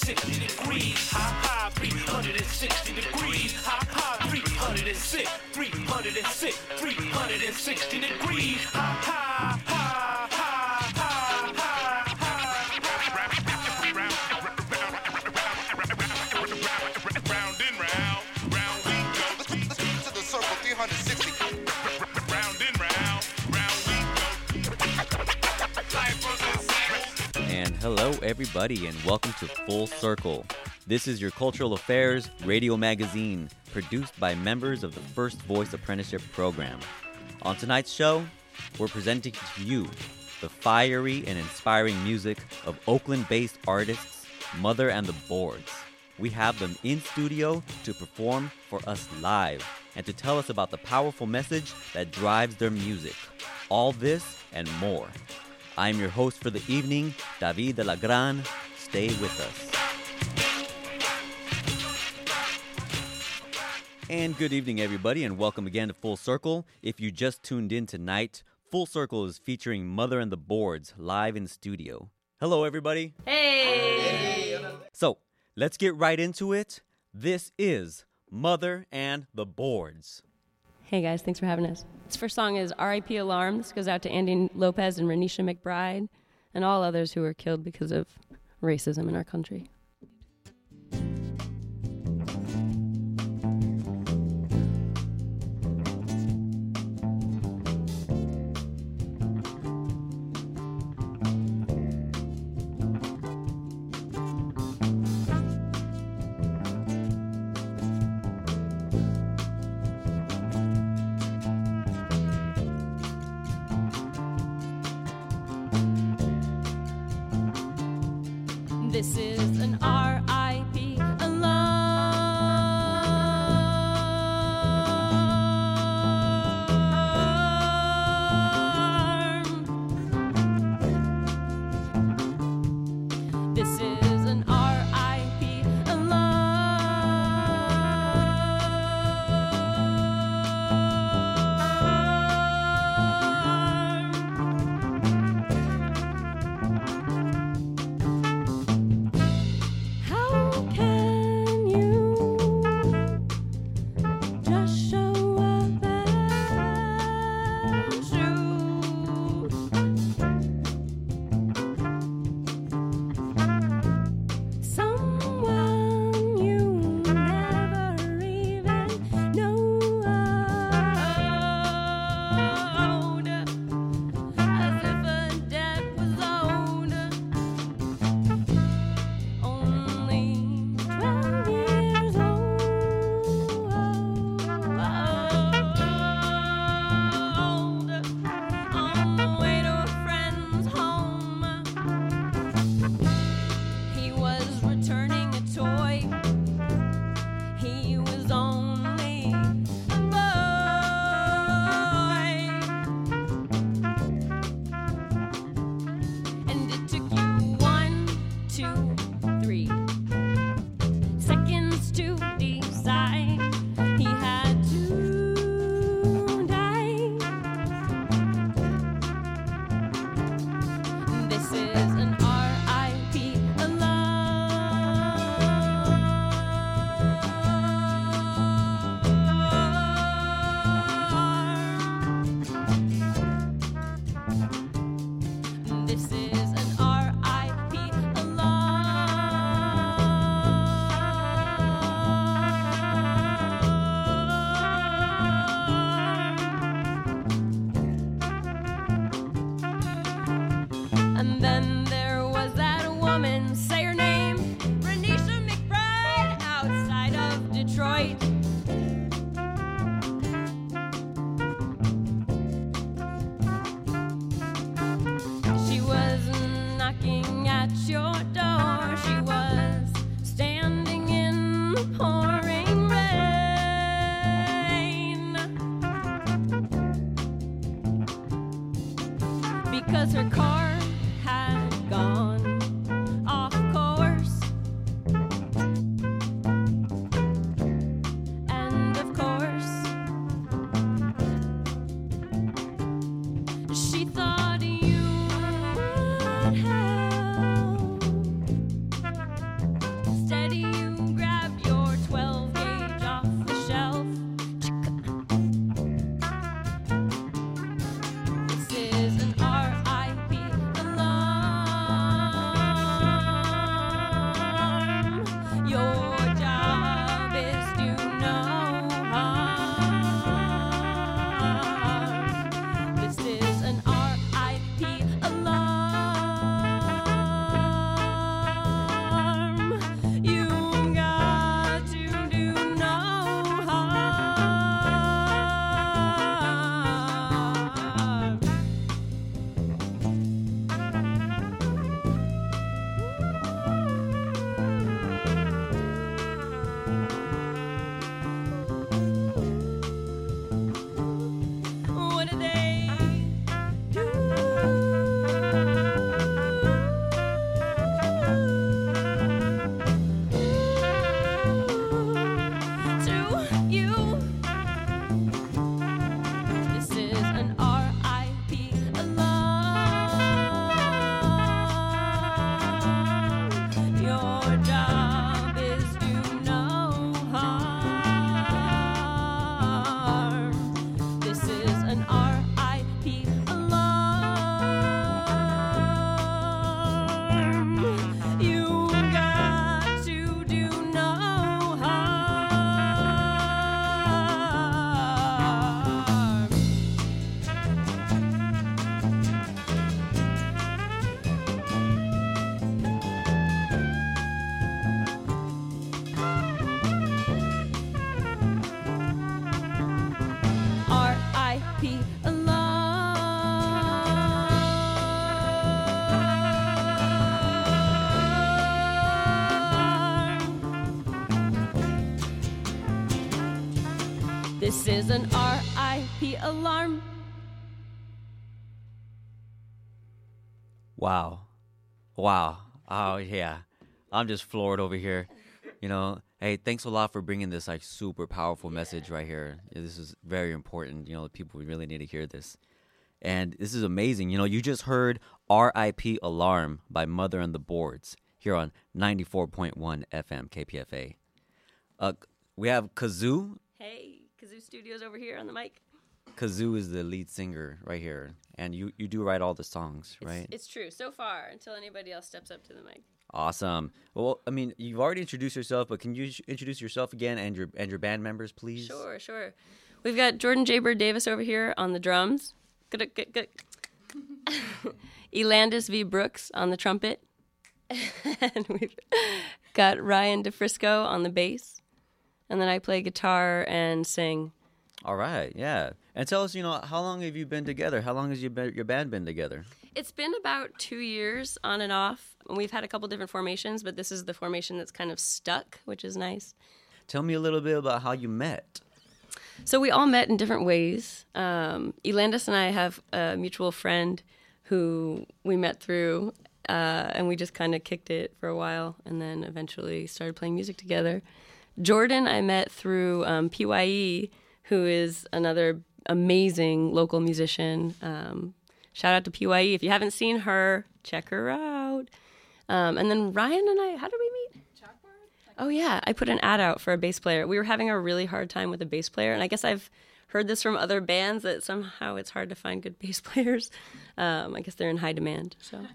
360 degrees. High, high, 360 degrees. High, high, 306, 306, 360 degrees. High, high, high, high, high, high, high. Round and round, round we go. to the circle 360. Round and round, round we go. Life was a And hello, everybody, and welcome to Full Circle. This is your cultural affairs radio magazine produced by members of the First Voice Apprenticeship Program. On tonight's show, we're presenting to you the fiery and inspiring music of Oakland based artists Mother and the Boards. We have them in studio to perform for us live and to tell us about the powerful message that drives their music. All this and more. I'm your host for the evening, David de la Gran. Stay with us. And good evening, everybody, and welcome again to Full Circle. If you just tuned in tonight, Full Circle is featuring Mother and the Boards live in studio. Hello, everybody. Hey! So let's get right into it. This is Mother and the Boards. Hey guys, thanks for having us. This first song is RIP Alarm. This goes out to Andy Lopez and Renisha McBride and all others who were killed because of racism in our country. This is an RIP This is an R.I.P. alarm. Wow. Wow. Oh, yeah. I'm just floored over here. You know, hey, thanks a lot for bringing this like super powerful message right here. This is very important. You know, people really need to hear this. And this is amazing. You know, you just heard RIP Alarm by Mother and the Boards here on 94.1 FM KPFA. Uh, we have Kazoo. Hey, Studios over here on the mic. Kazoo is the lead singer right here. And you, you do write all the songs, right? it's true so far until anybody else steps up to the mic. Awesome. Well, I mean, you've already introduced yourself, but can you introduce yourself again and your and your band members, please? Sure, sure. We've got Jordan Jaybird Davis over here on the drums. Good, good, good. Elandis V. Brooks on the trumpet. and we've got Ryan DeFrisco on the bass. And then I play guitar and sing. All right. Yeah. And tell us, you know, how long have you been together? How long has you been, your band been together? It's been about two years on and off. We've had a couple different formations, but this is the formation that's kind of stuck, which is nice. Tell me a little bit about how you met. So we all met in different ways. Um, Elandis and I have a mutual friend who we met through, uh, and we just kind of kicked it for a while, and then eventually started playing music together. Jordan, I met through um, PYE, who is another amazing local musician. Um, shout out to PYE. If you haven't seen her, check her out. Um, and then Ryan and I, how did we meet? Oh yeah, I put an ad out for a bass player. We were having a really hard time with a bass player, and I guess I've heard this from other bands that somehow it's hard to find good bass players. Um, I guess they're in high demand. So,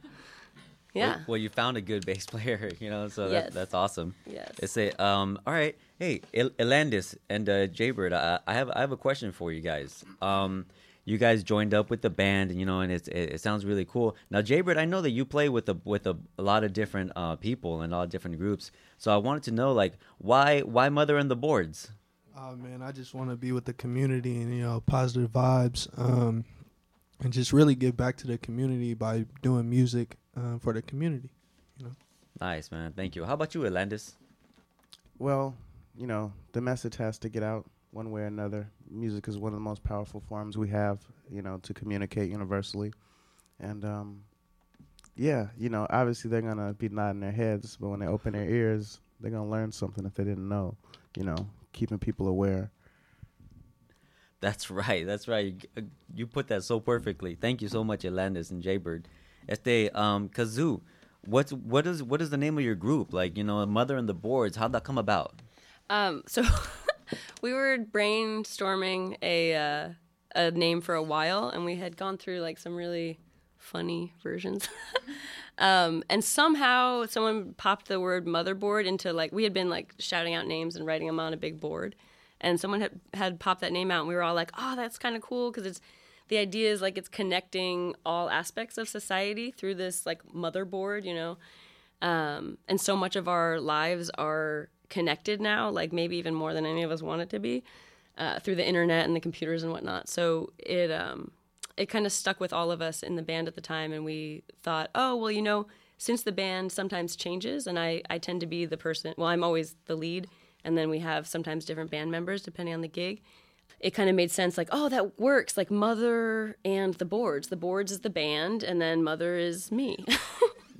yeah, Well, well, you found a good bass player, you know, so Yes. that, that's awesome. Yes. It's a um. All right. Hey, El- Elandis and uh, Jaybird, I, I have I have a question for you guys. Um, you guys joined up with the band, and you know, and it's, it, it sounds really cool. Now, Jaybird, I know that you play with a with a, a lot of different uh, people and a lot of different groups. So I wanted to know, like, why why Mother and the Boards? Oh man, I just want to be with the community and you know positive vibes, um, and just really give back to the community by doing music uh, for the community. You know. Nice, man. Thank you. How about you, Elandis? Well, you know, the message has to get out one way or another. Music is one of the most powerful forms we have, you know, to communicate universally. And um yeah, you know, obviously they're going to be nodding their heads, but when they open their ears, they're going to learn something if they didn't know, you know, keeping people aware. That's right. That's right. You, uh, you put that so perfectly. Thank you so much, Elandis and Jaybird. Este, um, Kazoo, what's what is what is the name of your group? Like, you know, Mother and the Boards. How'd that come about? Um, so we were brainstorming a uh, a name for a while, and we had gone through like some really funny versions. um, and somehow someone popped the word motherboard into like we had been like shouting out names and writing them on a big board, and someone had had popped that name out, and we were all like, "Oh, that's kind of cool," because it's the idea is like it's connecting all aspects of society through this like motherboard, you know? Um, and so much of our lives are connected now like maybe even more than any of us want it to be uh, through the internet and the computers and whatnot. So it um, it kind of stuck with all of us in the band at the time and we thought oh well you know since the band sometimes changes and I, I tend to be the person well i'm always the lead and then we have sometimes different band members depending on the gig it kind of made sense like oh that works like mother and the boards the boards is the band and then mother is me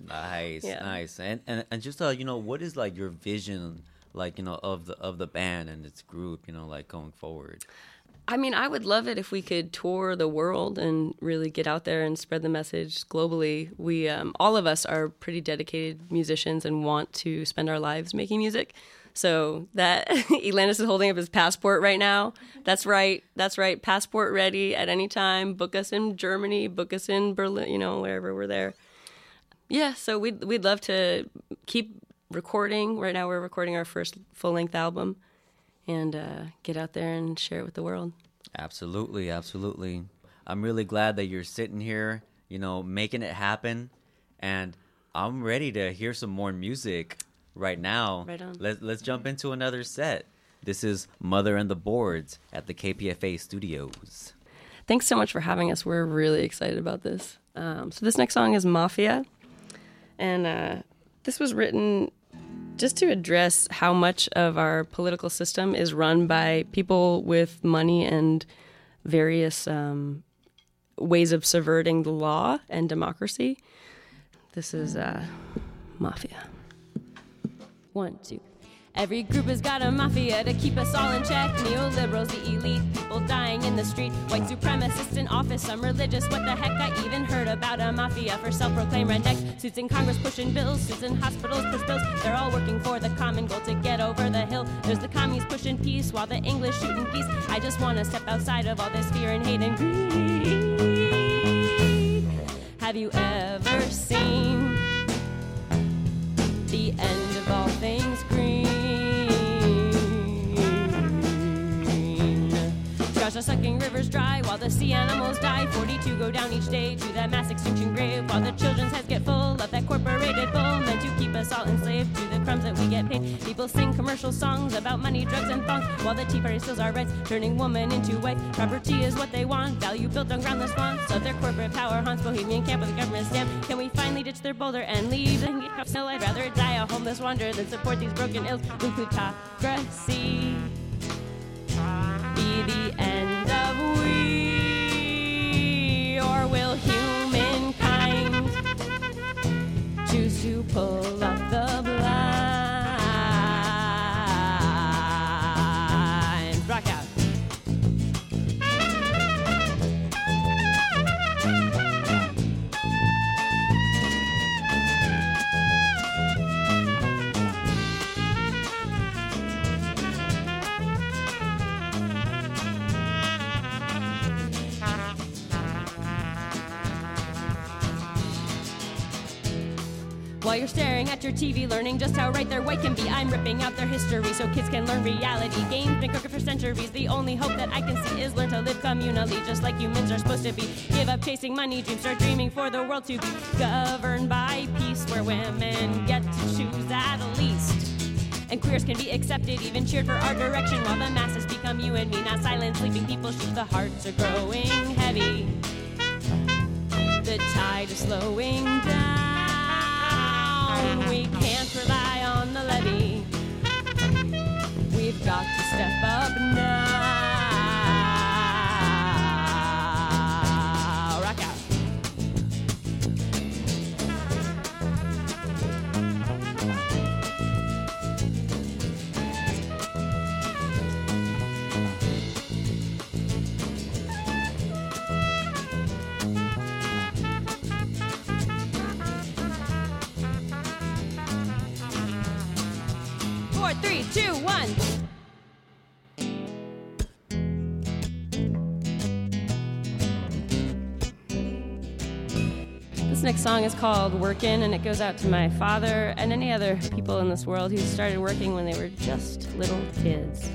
Nice, Yeah. nice. And, and and just uh, you know, what is like your vision, like you know, of the of the band and its group, you know, like going forward? I mean, I would love it if we could tour the world and really get out there and spread the message globally. We, um, all of us, are pretty dedicated musicians and want to spend our lives making music. So that Elandis is holding up his passport right now. That's right. That's right. Passport ready at any time. Book us in Germany. Book us in Berlin. You know, wherever we're there. Yeah. So we'd we'd love to keep recording. Right now, we're recording our first full length album, and uh, get out there and share it with the world. Absolutely, absolutely. I'm really glad that you're sitting here, you know, making it happen, and I'm ready to hear some more music right now. Right on. Let, let's jump into another set. This is Mother and the Boards at the KPFA studios. Thanks so much for having us. We're really excited about this. Um, so this next song is Mafia, and uh, this was written just to address how much of our political system is run by people with money and various um, ways of subverting the law and democracy. This is uh, Mafia. One, two. Every group has got a mafia to keep us all in check. Neoliberals, the elite, people dying in the street. White supremacists in office, some religious. What the heck? I even heard about a mafia for self proclaimed rednecks. Suits in Congress pushing bills, suits in hospitals push bills. They're all working for the common goal to get over the hill. There's the commies pushing peace while the English shooting geese. I just want to step outside of all this fear and hate and greed. Have you ever seen are sucking rivers dry while the sea animals die. 42 go down each day to that mass extinction grave while the children's heads get full of that corporated bull meant to keep us all enslaved to the crumbs that we get paid. People sing commercial songs about money, drugs, and thongs while the Tea Party steals our rights, turning woman into wife. Property is what they want, value built on groundless wants. of their corporate power haunts bohemian camp with a government stamp. Can we finally ditch their boulder and leave the handcuffs? No, I'd rather die a homeless wanderer than support these broken ills. Plutocracy the end of we, or will humankind choose to pull up While you're staring at your TV, learning just how right their white can be, I'm ripping out their history so kids can learn reality. Games been cooking for centuries. The only hope that I can see is learn to live communally, just like humans are supposed to be. Give up chasing money dreams, start dreaming for the world to be governed by peace, where women get to choose at least. And queers can be accepted, even cheered for our direction, while the masses become you and me. Not silent, sleeping people shoot. The hearts are growing heavy. The tide is slowing down. We can't rely on the levee. We've got to step up now. One. This next song is called Workin', and it goes out to my father and any other people in this world who started working when they were just little kids.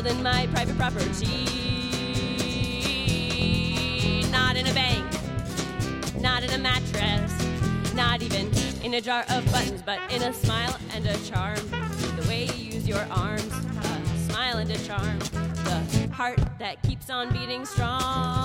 Held in my private property. Not in a bank, not in a mattress, not even in a jar of buttons, but in a smile and a charm. The way you use your arms, a smile and a charm. The heart that keeps on beating strong.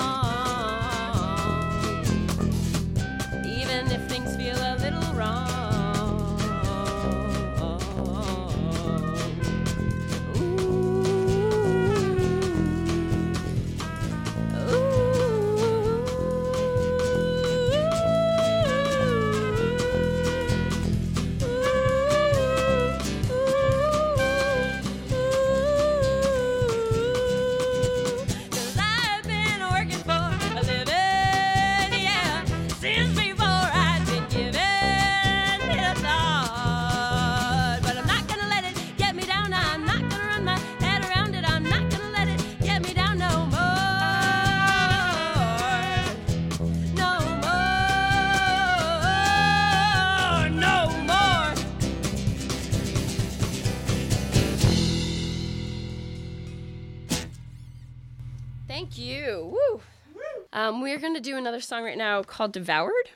We're going to do another song right now called Devoured.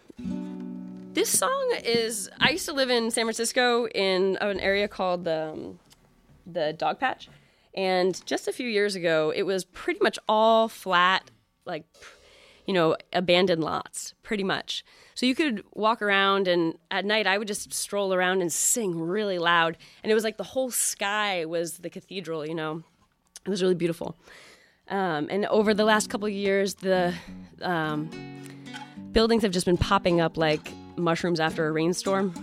This song is. I used to live in San Francisco in an area called the, um, the Dog Patch. And just a few years ago, it was pretty much all flat, like, you know, abandoned lots, pretty much. So you could walk around, and at night, I would just stroll around and sing really loud. And it was like the whole sky was the cathedral, you know. It was really beautiful. Um, and over the last couple years, the um, buildings have just been popping up like mushrooms after a rainstorm.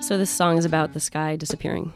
So this song is about the sky disappearing.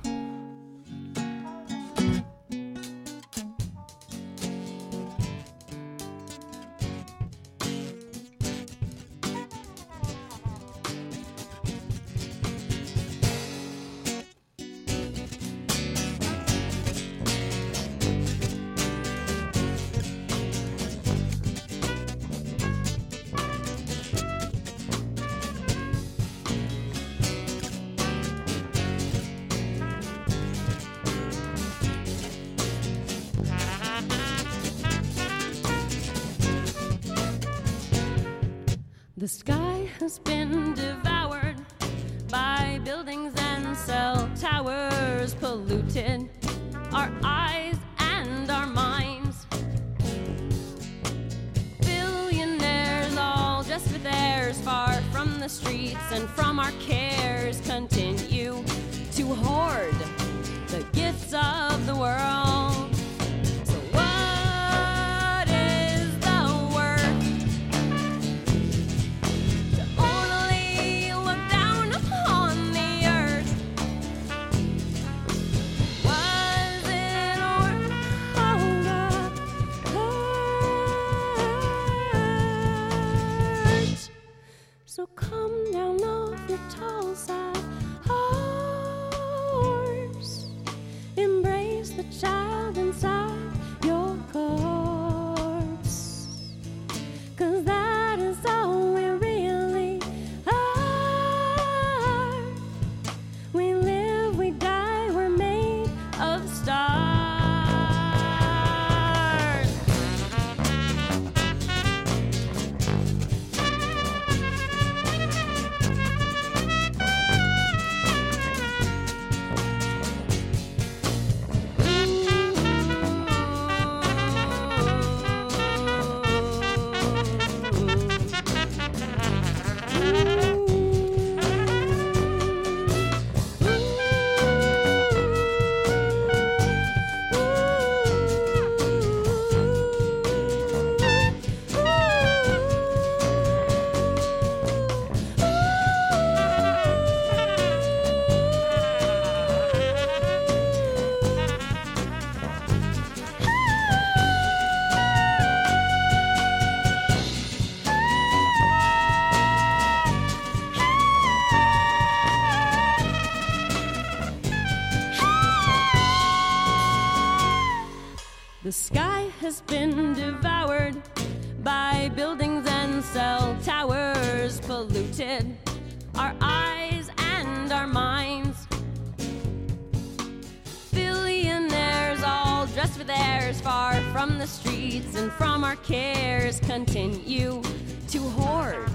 Cares, continue to hoard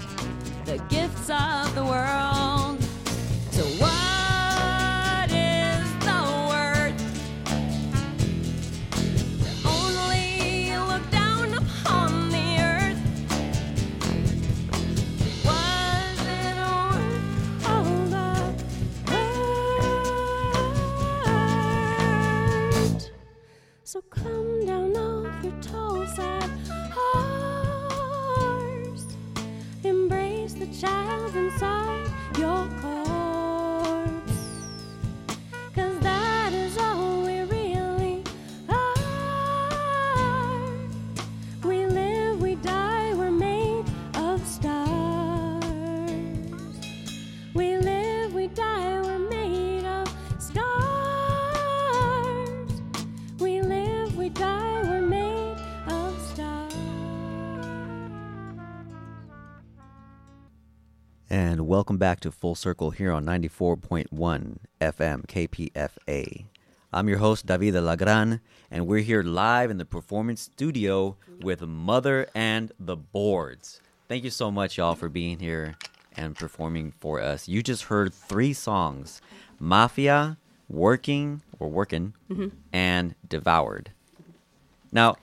the gifts of the world. So, what inside welcome back to Full Circle here on 94.1 FM KPFA. I'm your host, David Lagran, and we're here live in the performance studio with Mother and the Boards. Thank you so much, y'all, for being here and performing for us. You just heard three songs Mafia, Working, or Working, and Devoured. Now,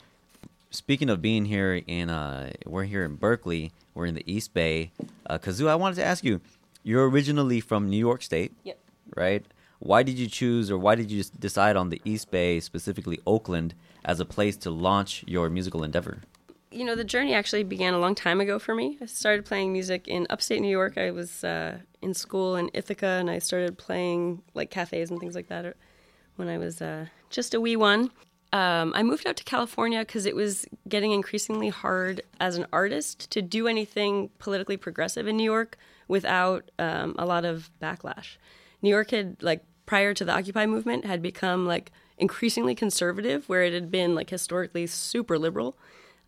speaking of being here in uh we're here in Berkeley, we're in the East Bay. Uh Kazoo, I wanted to ask you, you're originally from New York State, Yep. right? Why did you choose or why did you decide on the East Bay, specifically Oakland, as a place to launch your musical endeavor? you know, the journey actually began a long time ago for me. I started playing music in upstate New York. I was uh, in school in Ithaca, and I started playing like cafes and things like that uh, when I was uh, just a wee one. Um, I moved out to California because it was getting increasingly hard as an artist to do anything politically progressive in New York without um, a lot of backlash. New York had like prior to the Occupy movement had become like increasingly conservative, where it had been like historically super liberal.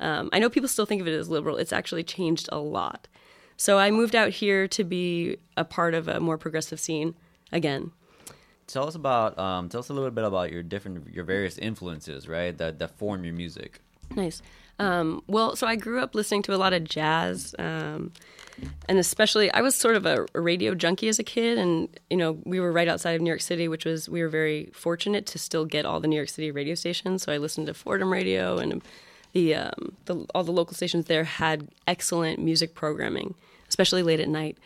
Um, I know people still think of it as liberal. It's actually changed a lot. So I moved out here to be a part of a more progressive scene again. Tell us about um, tell us a little bit about your different your various influences, right? That that form your music. Nice. Um, well, so I grew up listening to a lot of jazz, um, and especially I was sort of a, radio junkie as a kid, and you know we were right outside of New York City, which was we were very fortunate to still get all the New York City radio stations. So I listened to Fordham Radio, and the, um, the all the local stations there had excellent music programming, especially late at night.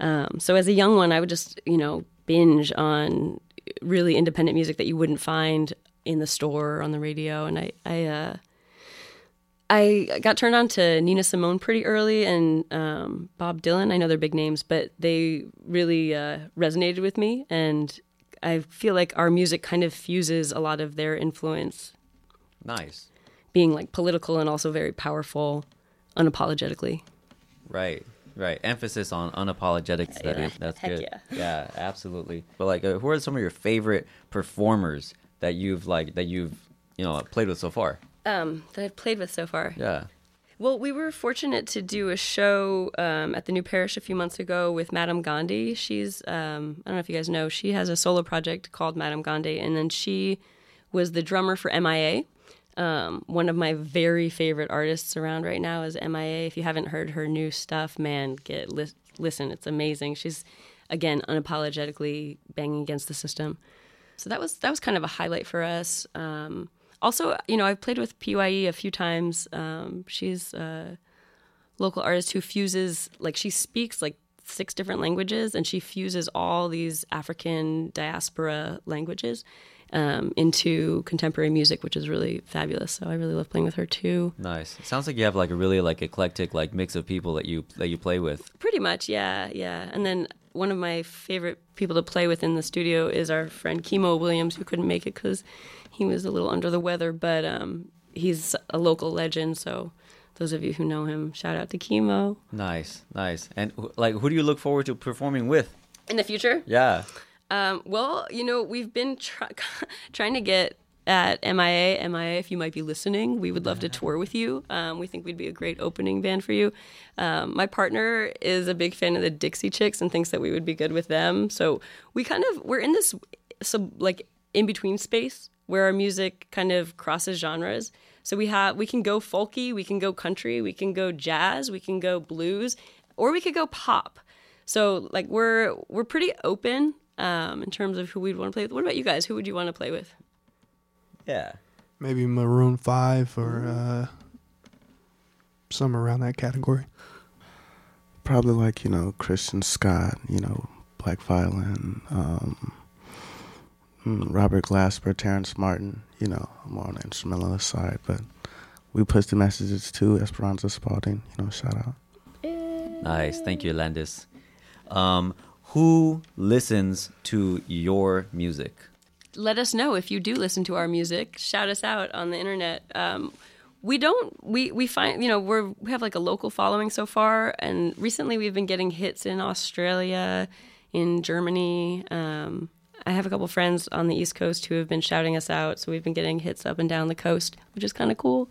Um, so as a young one, I would just you know binge on really independent music that you wouldn't find in the store or on the radio, and I I. Uh, I got turned on to Nina Simone pretty early and um, Bob Dylan. I know they're big names, but they really uh, resonated with me. And I feel like our music kind of fuses a lot of their influence, Nice. being like political and also very powerful, unapologetically. Right. Right. Emphasis on unapologetics. That Yeah, that's heck good. yeah. Yeah, absolutely. But like, uh, who are some of your favorite performers that you've like that you've you know played with so far? Um, that I've played with so far. Yeah. Well, we were fortunate to do a show um, at the New Parish a few months ago with Madame Gandhi. She's, um, I don't know if you guys know, she has a solo project called Madame Gandhi, and then she was the drummer for MIA. Um, one of my very favorite artists around right now is MIA. If you haven't heard her new stuff, man, get lis- listen. It's amazing. She's again unapologetically banging against the system. So that was that was kind of a highlight for us. Um, also, you know, I've played with PYE a few times. Um, she's a local artist who fuses like she speaks like six different languages, and she fuses all these African diaspora languages um, into contemporary music, which is really fabulous. So I really love playing with her too. Nice. It sounds like you have like a really like eclectic like mix of people that you that you play with. Pretty much, yeah, yeah. And then one of my favorite people to play with in the studio is our friend Kimo Williams, who couldn't make it because he was a little under the weather, but um, he's a local legend. So those of you who know him, shout out to Kimo. Nice. Nice. And like, who do you look forward to performing with? In the future, Yeah. Um, well, you know, we've been try- trying to get at MIA. MIA, if you might be listening, we would love to tour with you. Um, we think we'd be a great opening band for you. Um, my partner is a big fan of the Dixie Chicks and thinks that we would be good with them. So we kind of we're in this sub like in between space where our music kind of crosses genres. So we have we can go folky, we can go country, we can go jazz, we can go blues, or we could go pop. So like we're we're pretty open um, in terms of who we'd want to play with. What about you guys? Who would you want to play with? Yeah. Maybe Maroon Five or uh, some around that category. Probably like you know Christian Scott, you know Black Violin, um, Robert Glasper, Terrace Martin. You know more on the instrumentalist side, but we push the messages to Esperanza Spalding. You know, shout out. Nice. Thank you, Landis. Um, who listens to your music? let us know if you do listen to our music. Shout us out on the internet. Um, we don't. We we find you know we're we have like a local following so far, and recently we've been getting hits in Australia, in Germany. Um, I have a couple friends on the East Coast who have been shouting us out, so we've been getting hits up and down the coast, which is kind of cool.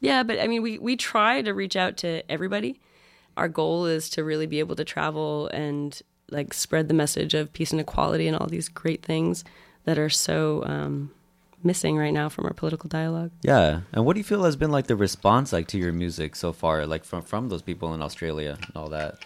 Yeah, but I mean, we we try to reach out to everybody. Our goal is to really be able to travel and like spread the message of peace and equality and all these great things that are so um, missing right now from our political dialogue. Yeah. And what do you feel has been like the response like to your music so far, like from from those people in Australia and all that?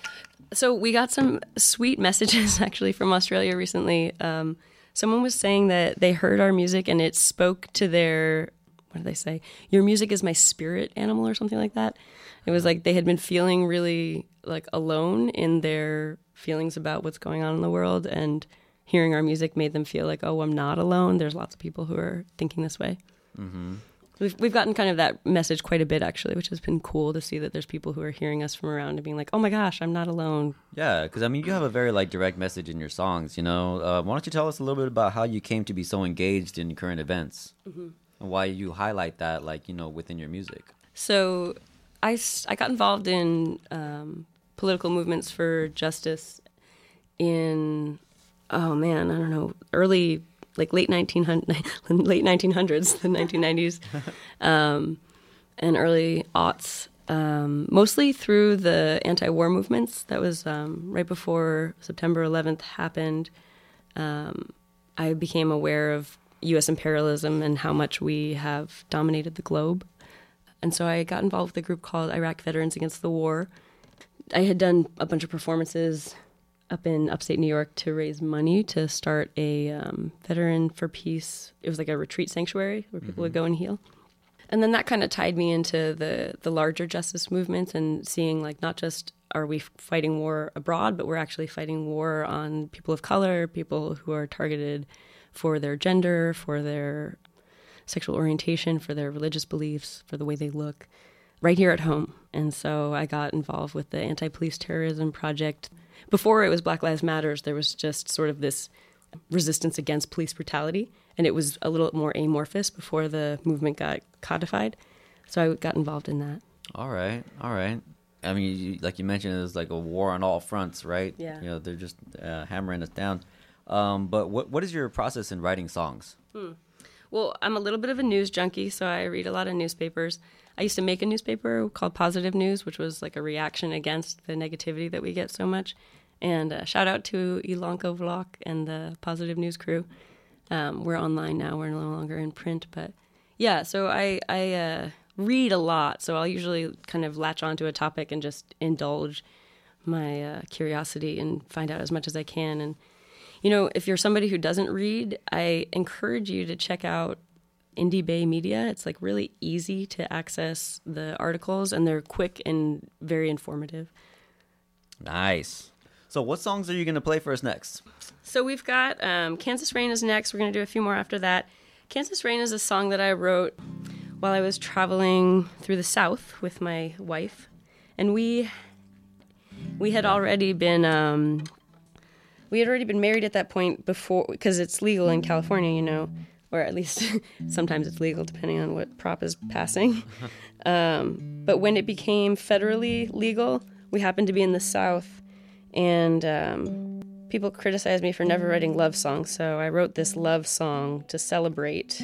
So we got some sweet messages actually from Australia recently. Um, someone was saying that they heard our music and it spoke to their what did they say? Your music is my spirit animal or something like that. It was like they had been feeling really like alone in their feelings about what's going on in the world and hearing our music made them feel like, oh, I'm not alone. There's lots of people who are thinking this way. Mm-hmm. We've, we've gotten kind of that message quite a bit actually, which has been cool to see that there's people who are hearing us from around and being like, oh my gosh, I'm not alone. Yeah, because I mean, you have a very like direct message in your songs. You know, uh, why don't you tell us a little bit about how you came to be so engaged in current events and why you highlight that, like you know, within your music? So I I got involved in um, political movements for justice in, oh man, I don't know, early, like late 1900, late 1900s, the 1990s, um, and early aughts. Um, mostly through the anti-war movements. That was um, right before September 11th happened. Um, I became aware of U.S. imperialism and how much we have dominated the globe. And so I got involved with a group called Iraq Veterans Against the War. I had done a bunch of performances up in upstate New York to raise money to start a um, veteran for peace. It was like a retreat sanctuary where people would go and heal. And then that kind of tied me into the the larger justice movements and seeing like not just are we fighting war abroad, but we're actually fighting war on people of color, people who are targeted for their gender, for their sexual orientation, for their religious beliefs, for the way they look, right here at home. And so I got involved with the Anti Police Terrorism Project. Before it was Black Lives Matters, there was just sort of this resistance against police brutality, and it was a little more amorphous before the movement got codified. So I got involved in that. All right, all right. I mean, you, like you mentioned, it was like a war on all fronts, right? Yeah. You know, they're just uh, hammering us down. Um, but what what is your process in writing songs? Well, I'm a little bit of a news junkie, so I read a lot of newspapers. I used to make a newspaper called Positive News, which was like a reaction against the negativity that we get so much. And uh, shout out to Ilanko Vlog and the Positive News crew. Um, we're online now; we're no longer in print, but yeah. So I I uh, read a lot, so I'll usually kind of latch onto a topic and just indulge my uh, curiosity and find out as much as I can. And you know, if you're somebody who doesn't read, I encourage you to check out Indybay Media. It's like really easy to access the articles, and they're quick and very informative. Nice. So, what songs are you gonna play for us next? So we've got um, Kansas Rain is next. We're going to do a few more after that. Kansas Rain is a song that I wrote while I was traveling through the South with my wife, and we we had already been um, we had already been married at that point before because it's legal in California, you know, or at least sometimes it's legal depending on what prop is passing. Um, but when it became federally legal, we happened to be in the South, and um, people criticized me for never writing love songs, so I wrote this love song to celebrate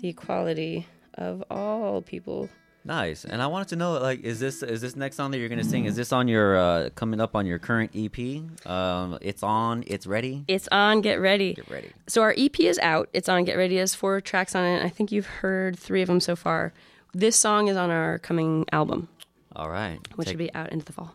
the equality of all people. Nice. And I wanted to know, like, is this is this next song that you're gonna sing? Is this on your uh, coming up on your current EP? Um, it's on. It's ready. It's on. Get ready. Get ready. So our EP is out. It's on. Get ready. There's four tracks on it. I think you've heard three of them so far. This song is on our coming album. All right. Which Take- should be out into the fall.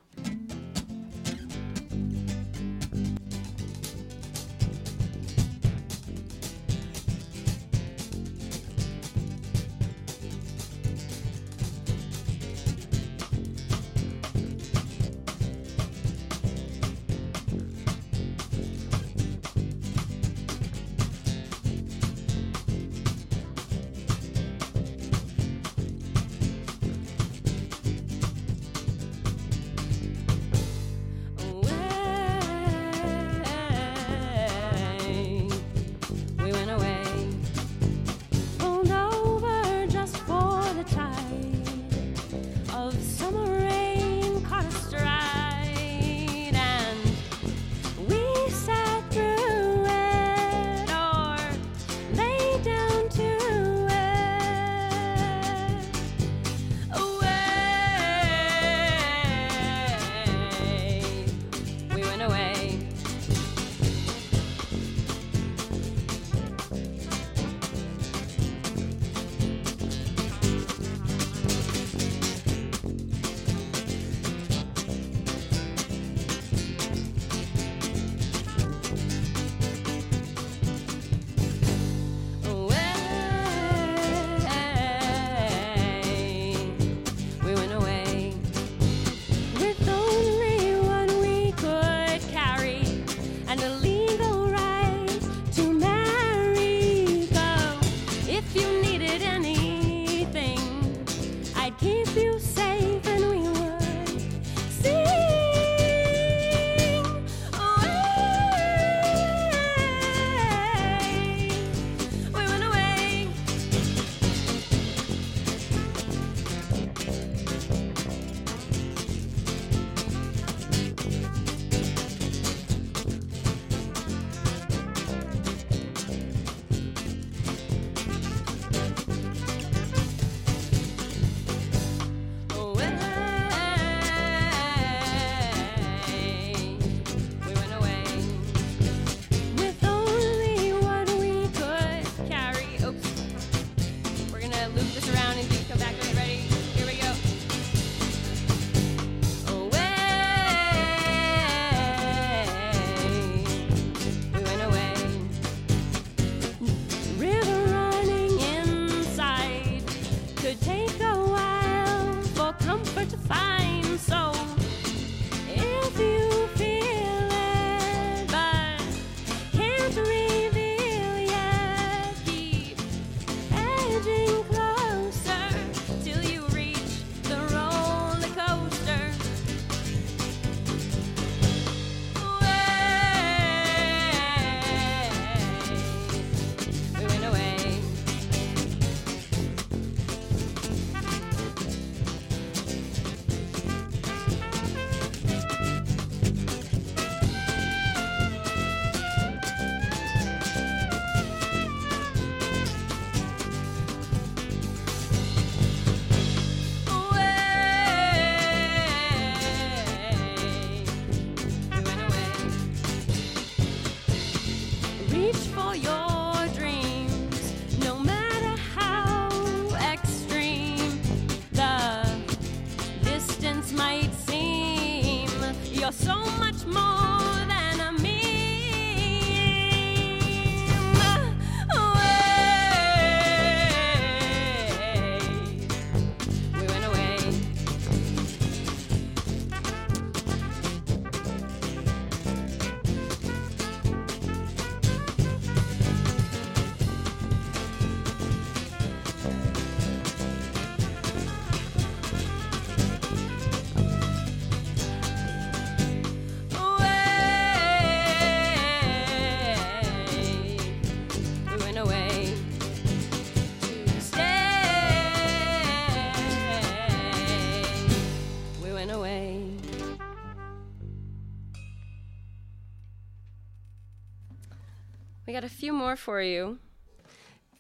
two more for you.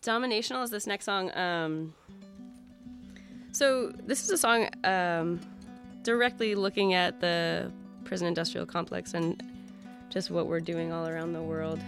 Dominational is this next song. Um, so this is a song um, directly looking at the prison industrial complex and just what we're doing all around the world.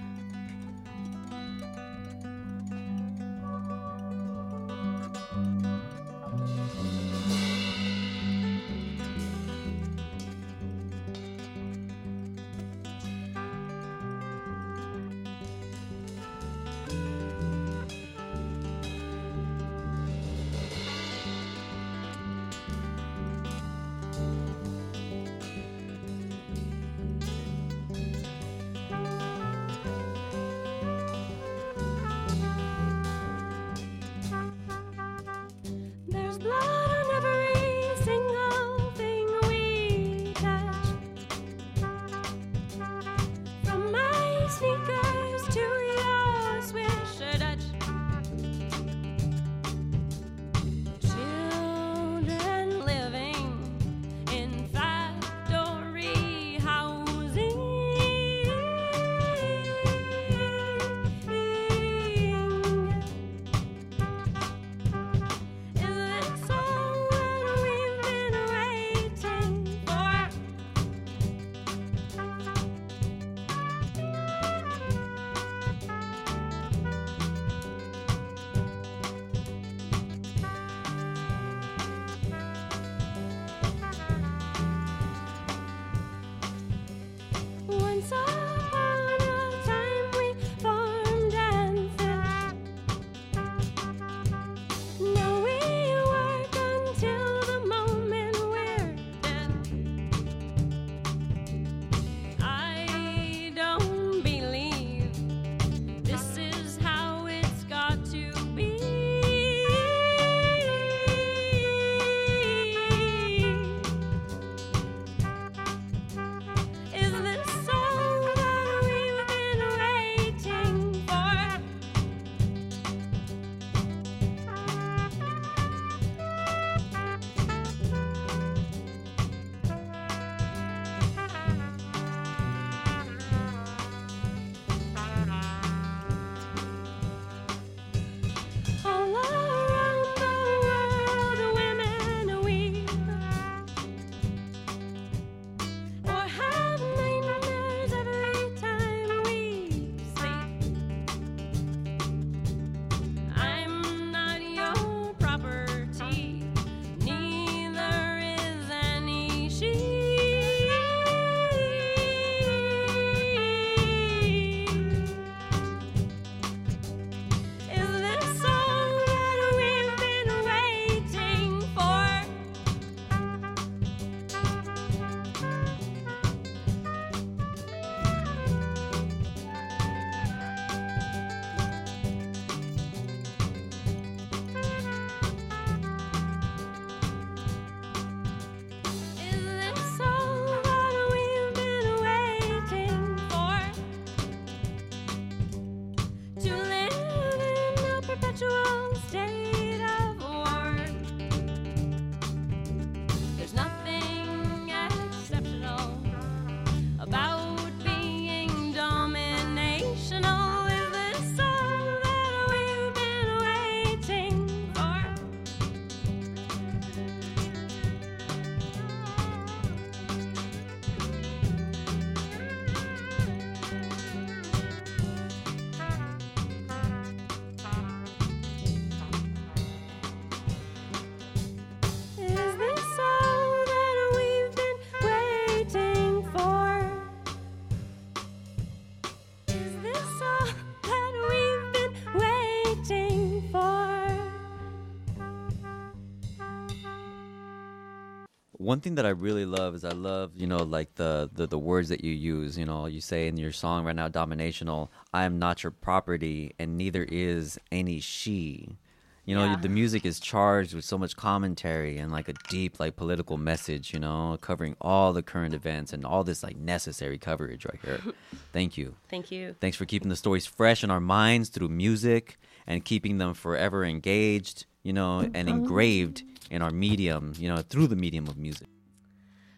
One thing that I really love is I love, you know, like the, the the words that you use. You know, you say in your song right now, "Dominational." I am not your property, and neither is any she. You know, Yeah. the music is charged with so much commentary and like a deep, like political message. You know, covering all the current events and all this like necessary coverage right here. Thank you. Thank you. Thanks for keeping the stories fresh in our minds through music and keeping them forever engaged, you know, and engraved in our medium, you know, through the medium of music.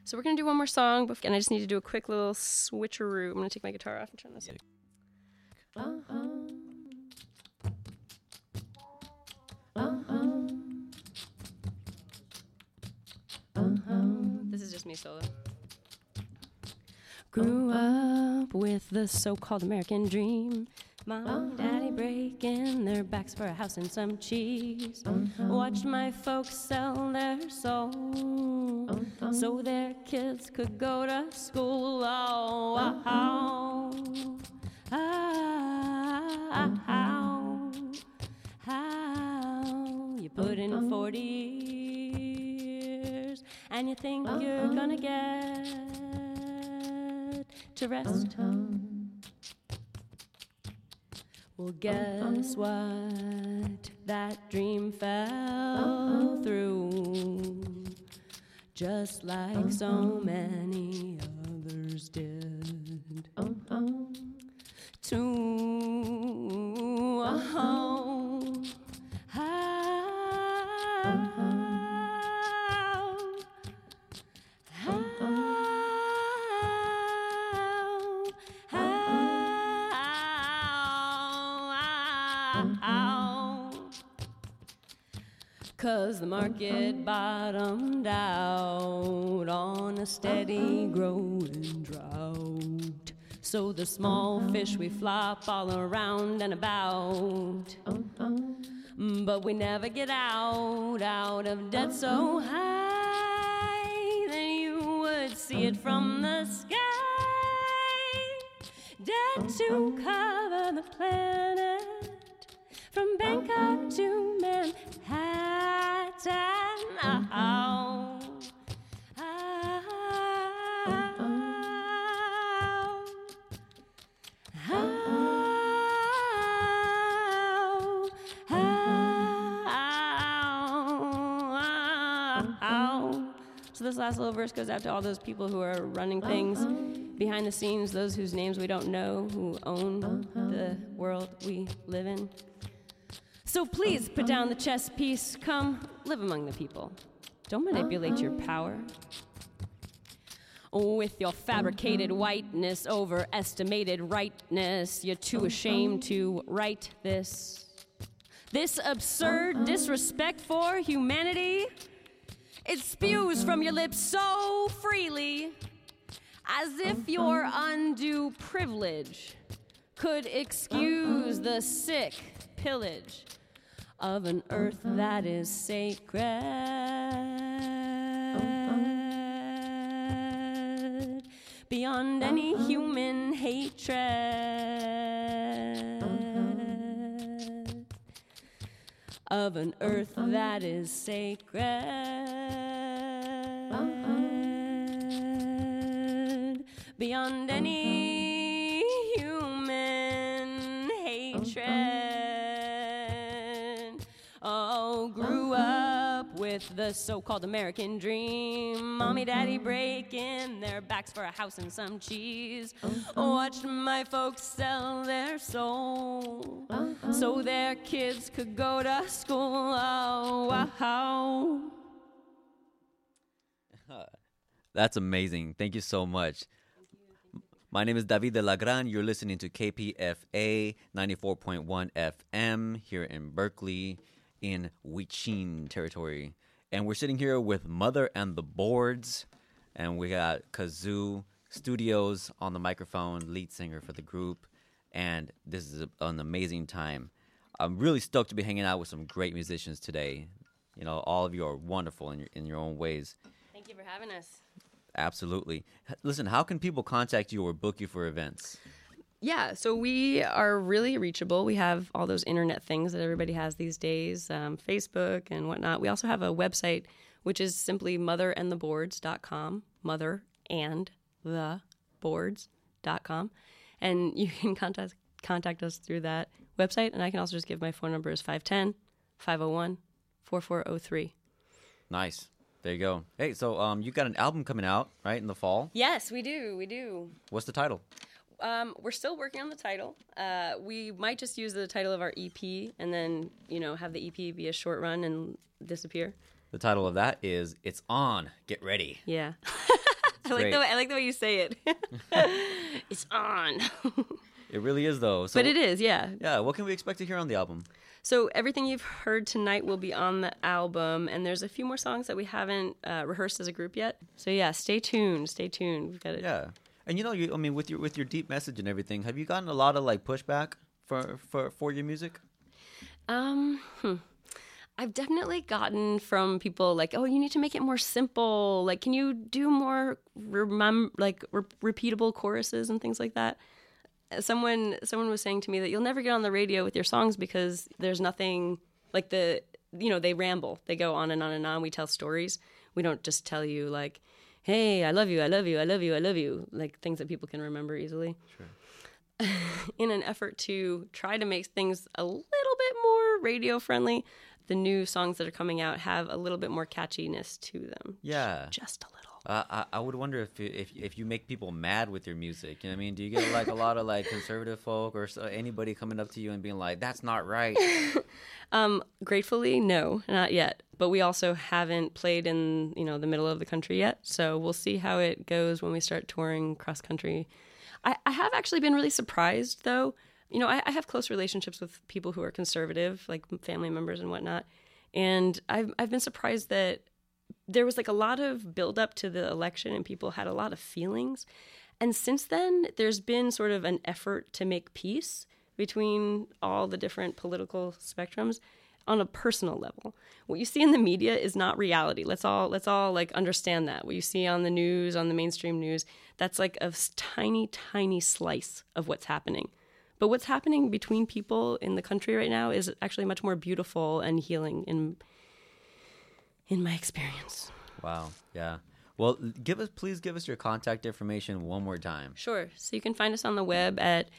So we're gonna do one more song, and I just need to do a quick little switcheroo. I'm gonna take my guitar off and turn this. Yeah. Uh-huh. Uh-huh. Uh-huh. This is just me solo. Grew up with the so-called American dream Mom and daddy uh-huh. breaking their backs for a house and some cheese. Uh-huh. Watched my folks sell their soul uh-huh. so their kids could go to school. Oh, how, how, how, how you put in 40 years and you think you're gonna get to rest. Well, guess uh-uh. what? That dream fell uh-uh. through, just like so uh-uh. many Market bottomed out on a steady growing drought. So the small fish we flop all around and about. But we never get out, out of debt so high that you would see it from the sky. Debt to cover the planet from Bangkok to last little verse goes out to all those people who are running uh-huh. things behind the scenes, those whose names we don't know, who own uh-huh. the world we live in. So please put down the chess piece. Come live among the people. Don't manipulate your uh-huh. power. With your fabricated whiteness, overestimated rightness, you're too ashamed to write this. This absurd disrespect for humanity, it spews from your lips so freely, as if your undue privilege could excuse the sick pillage of an earth that is sacred. Beyond any human hatred of an earth that is sacred beyond any human hatred. Oh, grew up with the so-called American dream. Mommy, daddy breaking their backs for a house and some cheese. Watched my folks sell their soul so their kids could go to school. Oh, wow. That's amazing. Thank you so much. My name is David de la Gran. You're listening to KPFA 94.1 FM here in Berkeley in Huichin territory. And we're sitting here with Mother and the Boards. And we got Kazoo Studios on the microphone, lead singer for the group. And this is an amazing time. I'm really stoked to be hanging out with some great musicians today. You know, all of you are wonderful in your, in your own ways. Thank you for having us. Absolutely. Listen, how can people contact you or book you for events? Yeah, so we are really reachable. We have all those internet things that everybody has these days, um, Facebook and whatnot. We also have a website, which is simply motherandtheboards.com, mother and the boards.com. And you can contact, contact us through that website. And I can also just give my phone number is 510 501 4403. Nice. There you go. Hey, so um, you got an album coming out right in the fall. Yes, we do. We do. What's the title? Um, we're still working on the title. Uh, we might just use the title of our EP and then, you know, have the EP be a short run and disappear. The title of that is "It's On." Get ready. Yeah. I like the way, I like the way you say it. it's on. It really is though. So, but it is, yeah. Yeah. What can we expect to hear on the album? So everything you've heard tonight will be on the album, and there's a few more songs that we haven't uh, rehearsed as a group yet. So yeah, stay tuned. Stay tuned. We've got it. Yeah. And you know, you I mean, with your with your deep message and everything, have you gotten a lot of like pushback for for for your music? Um, hmm. I've definitely gotten from people like, "Oh, you need to make it more simple. Like, can you do more remem- like re- repeatable choruses and things like that?" Someone someone was saying to me that you'll never get on the radio with your songs because there's nothing like the you know they ramble. They go on and on and on. We tell stories. We don't just tell you like, "Hey, I love you, I love you, I love you, I love you," like things that people can remember easily in an effort to try to make things a little bit more radio friendly, the new songs that are coming out have a little bit more catchiness to them. Yeah. Just a little. Uh, I, I would wonder if, you- if if you make people mad with your music. You know what I mean? Do you get like a lot of like conservative folk or so, anybody coming up to you and being like, "That's not right"? Um, gratefully, no, not yet. But we also haven't played in you know the middle of the country yet, so we'll see how it goes when we start touring cross country. I, I have actually been really surprised though. You know, I, I have close relationships with people who are conservative, like family members and whatnot, and I've I've been surprised that there was like a lot of build up to the election and people had a lot of feelings. And since then, there's been sort of an effort to make peace between all the different political spectrums on a personal level. What you see in the media is not reality. Let's all let's all like understand that. What you see on the news, on the mainstream news, that's like a tiny tiny slice of what's happening. But what's happening between people in the country right now is actually much more beautiful and healing in in my experience. wow. Yeah. Well, give us please give us your contact information one more time. Sure. So you can find us on the web at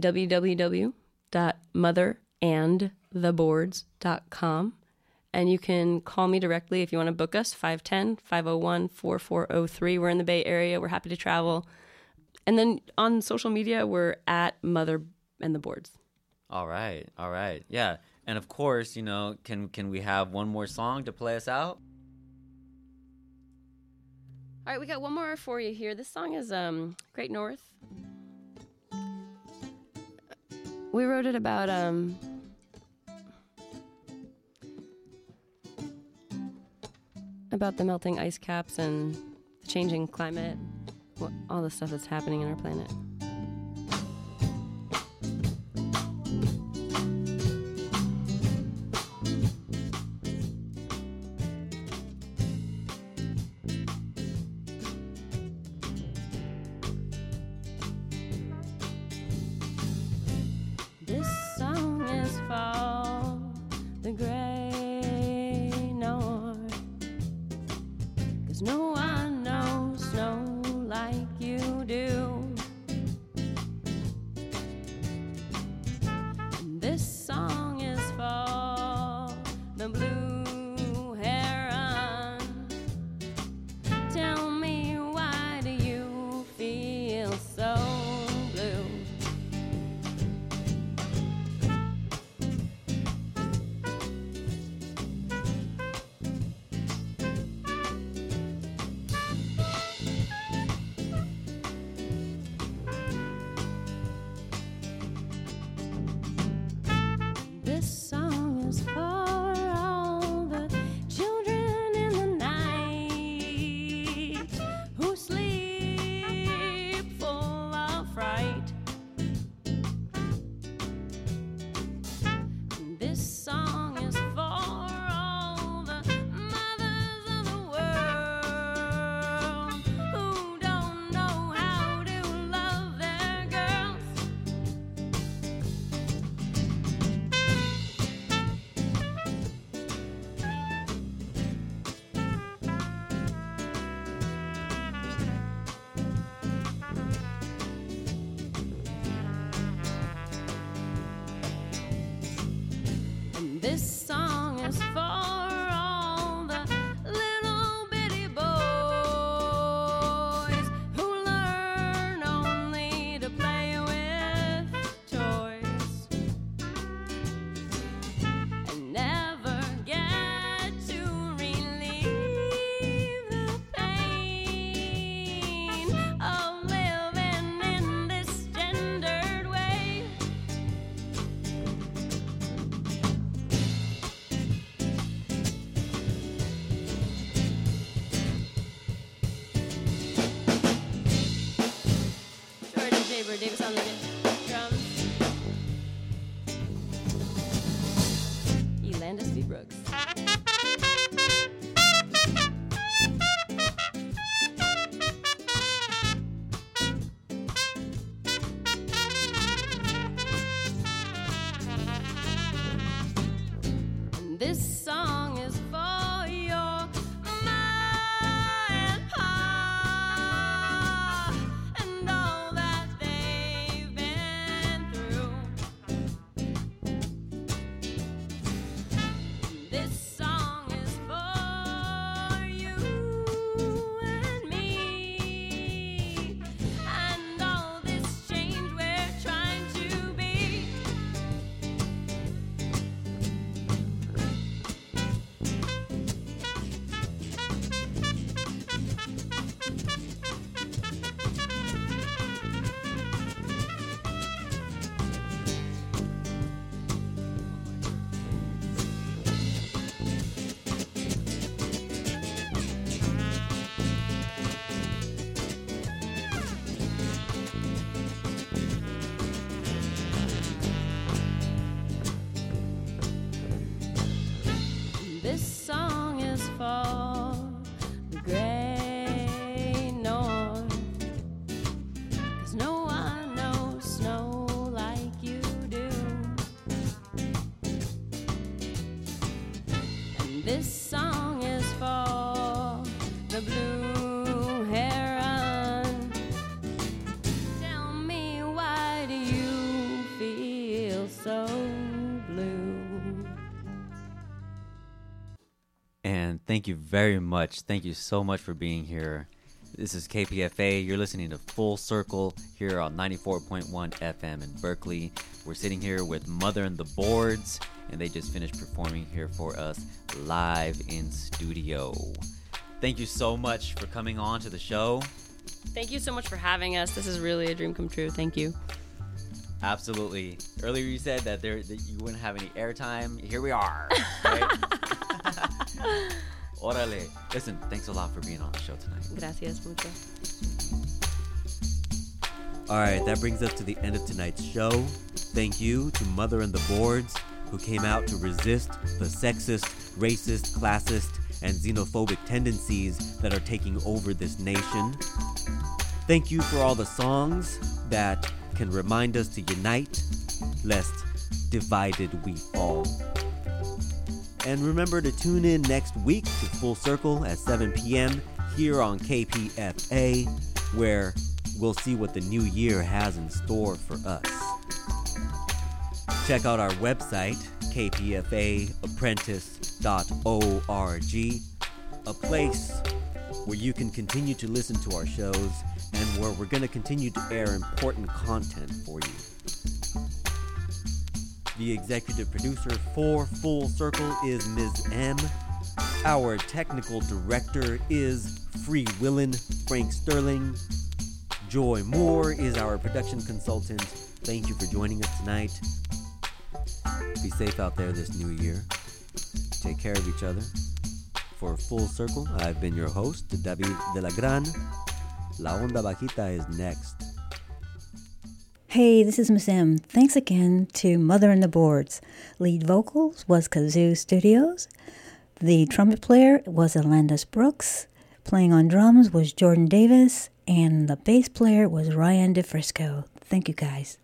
www.motherandtheboards.com. And you can call me directly if you want to book us, 510 501 4403. We're in the Bay Area. We're happy to travel. And then on social media, we're at Mother and the Boards. All right. All right. Yeah. And of course, you know, can can we have one more song to play us out? All right, we got one more for you here. This song is um, Great North. We wrote it about um, about the melting ice caps and the changing climate, all the stuff that's happening in our planet. Thank you very much. Thank you so much for being here. This is KPFA. You're listening to Full Circle here on 94.1 FM in Berkeley. We're sitting here with Mother and the Boards, and they just finished performing here for us live in studio. Thank you so much for coming on to the show. Thank you so much for having us. This is really a dream come true. Thank you. Absolutely. Earlier you said that there that you wouldn't have any airtime. Here we are. Right? Orale. Listen, thanks a lot for being on the show tonight. Gracias mucho. All right, that brings us to the end of tonight's show. Thank you to Mother and the Boards, who came out to resist the sexist, racist, classist, and xenophobic tendencies that are taking over this nation. Thank you for all the songs that can remind us to unite, lest divided we fall. And remember to tune in next week to Full Circle at 7 p.m. here on KPFA, where we'll see what the new year has in store for us. Check out our website, kpfaapprentice.org, a place where you can continue to listen to our shows and where we're going to continue to air important content for you. The executive producer for Full Circle is Ms. M. Our technical director is Free Willin Frank Sterling. Joy Moore is our production consultant. Thank you for joining us tonight. Be safe out there this new year. Take care of each other. For Full Circle, I've been your host, David de la Gran. La Onda Bajita is next. Hey, this is Miss M. Thanks again to Mother and the Boards. Lead vocals was Kazoo Studios. The trumpet player was Alandis Brooks. Playing on drums was Jordan Davis. And the bass player was Ryan DeFrisco. Thank you guys.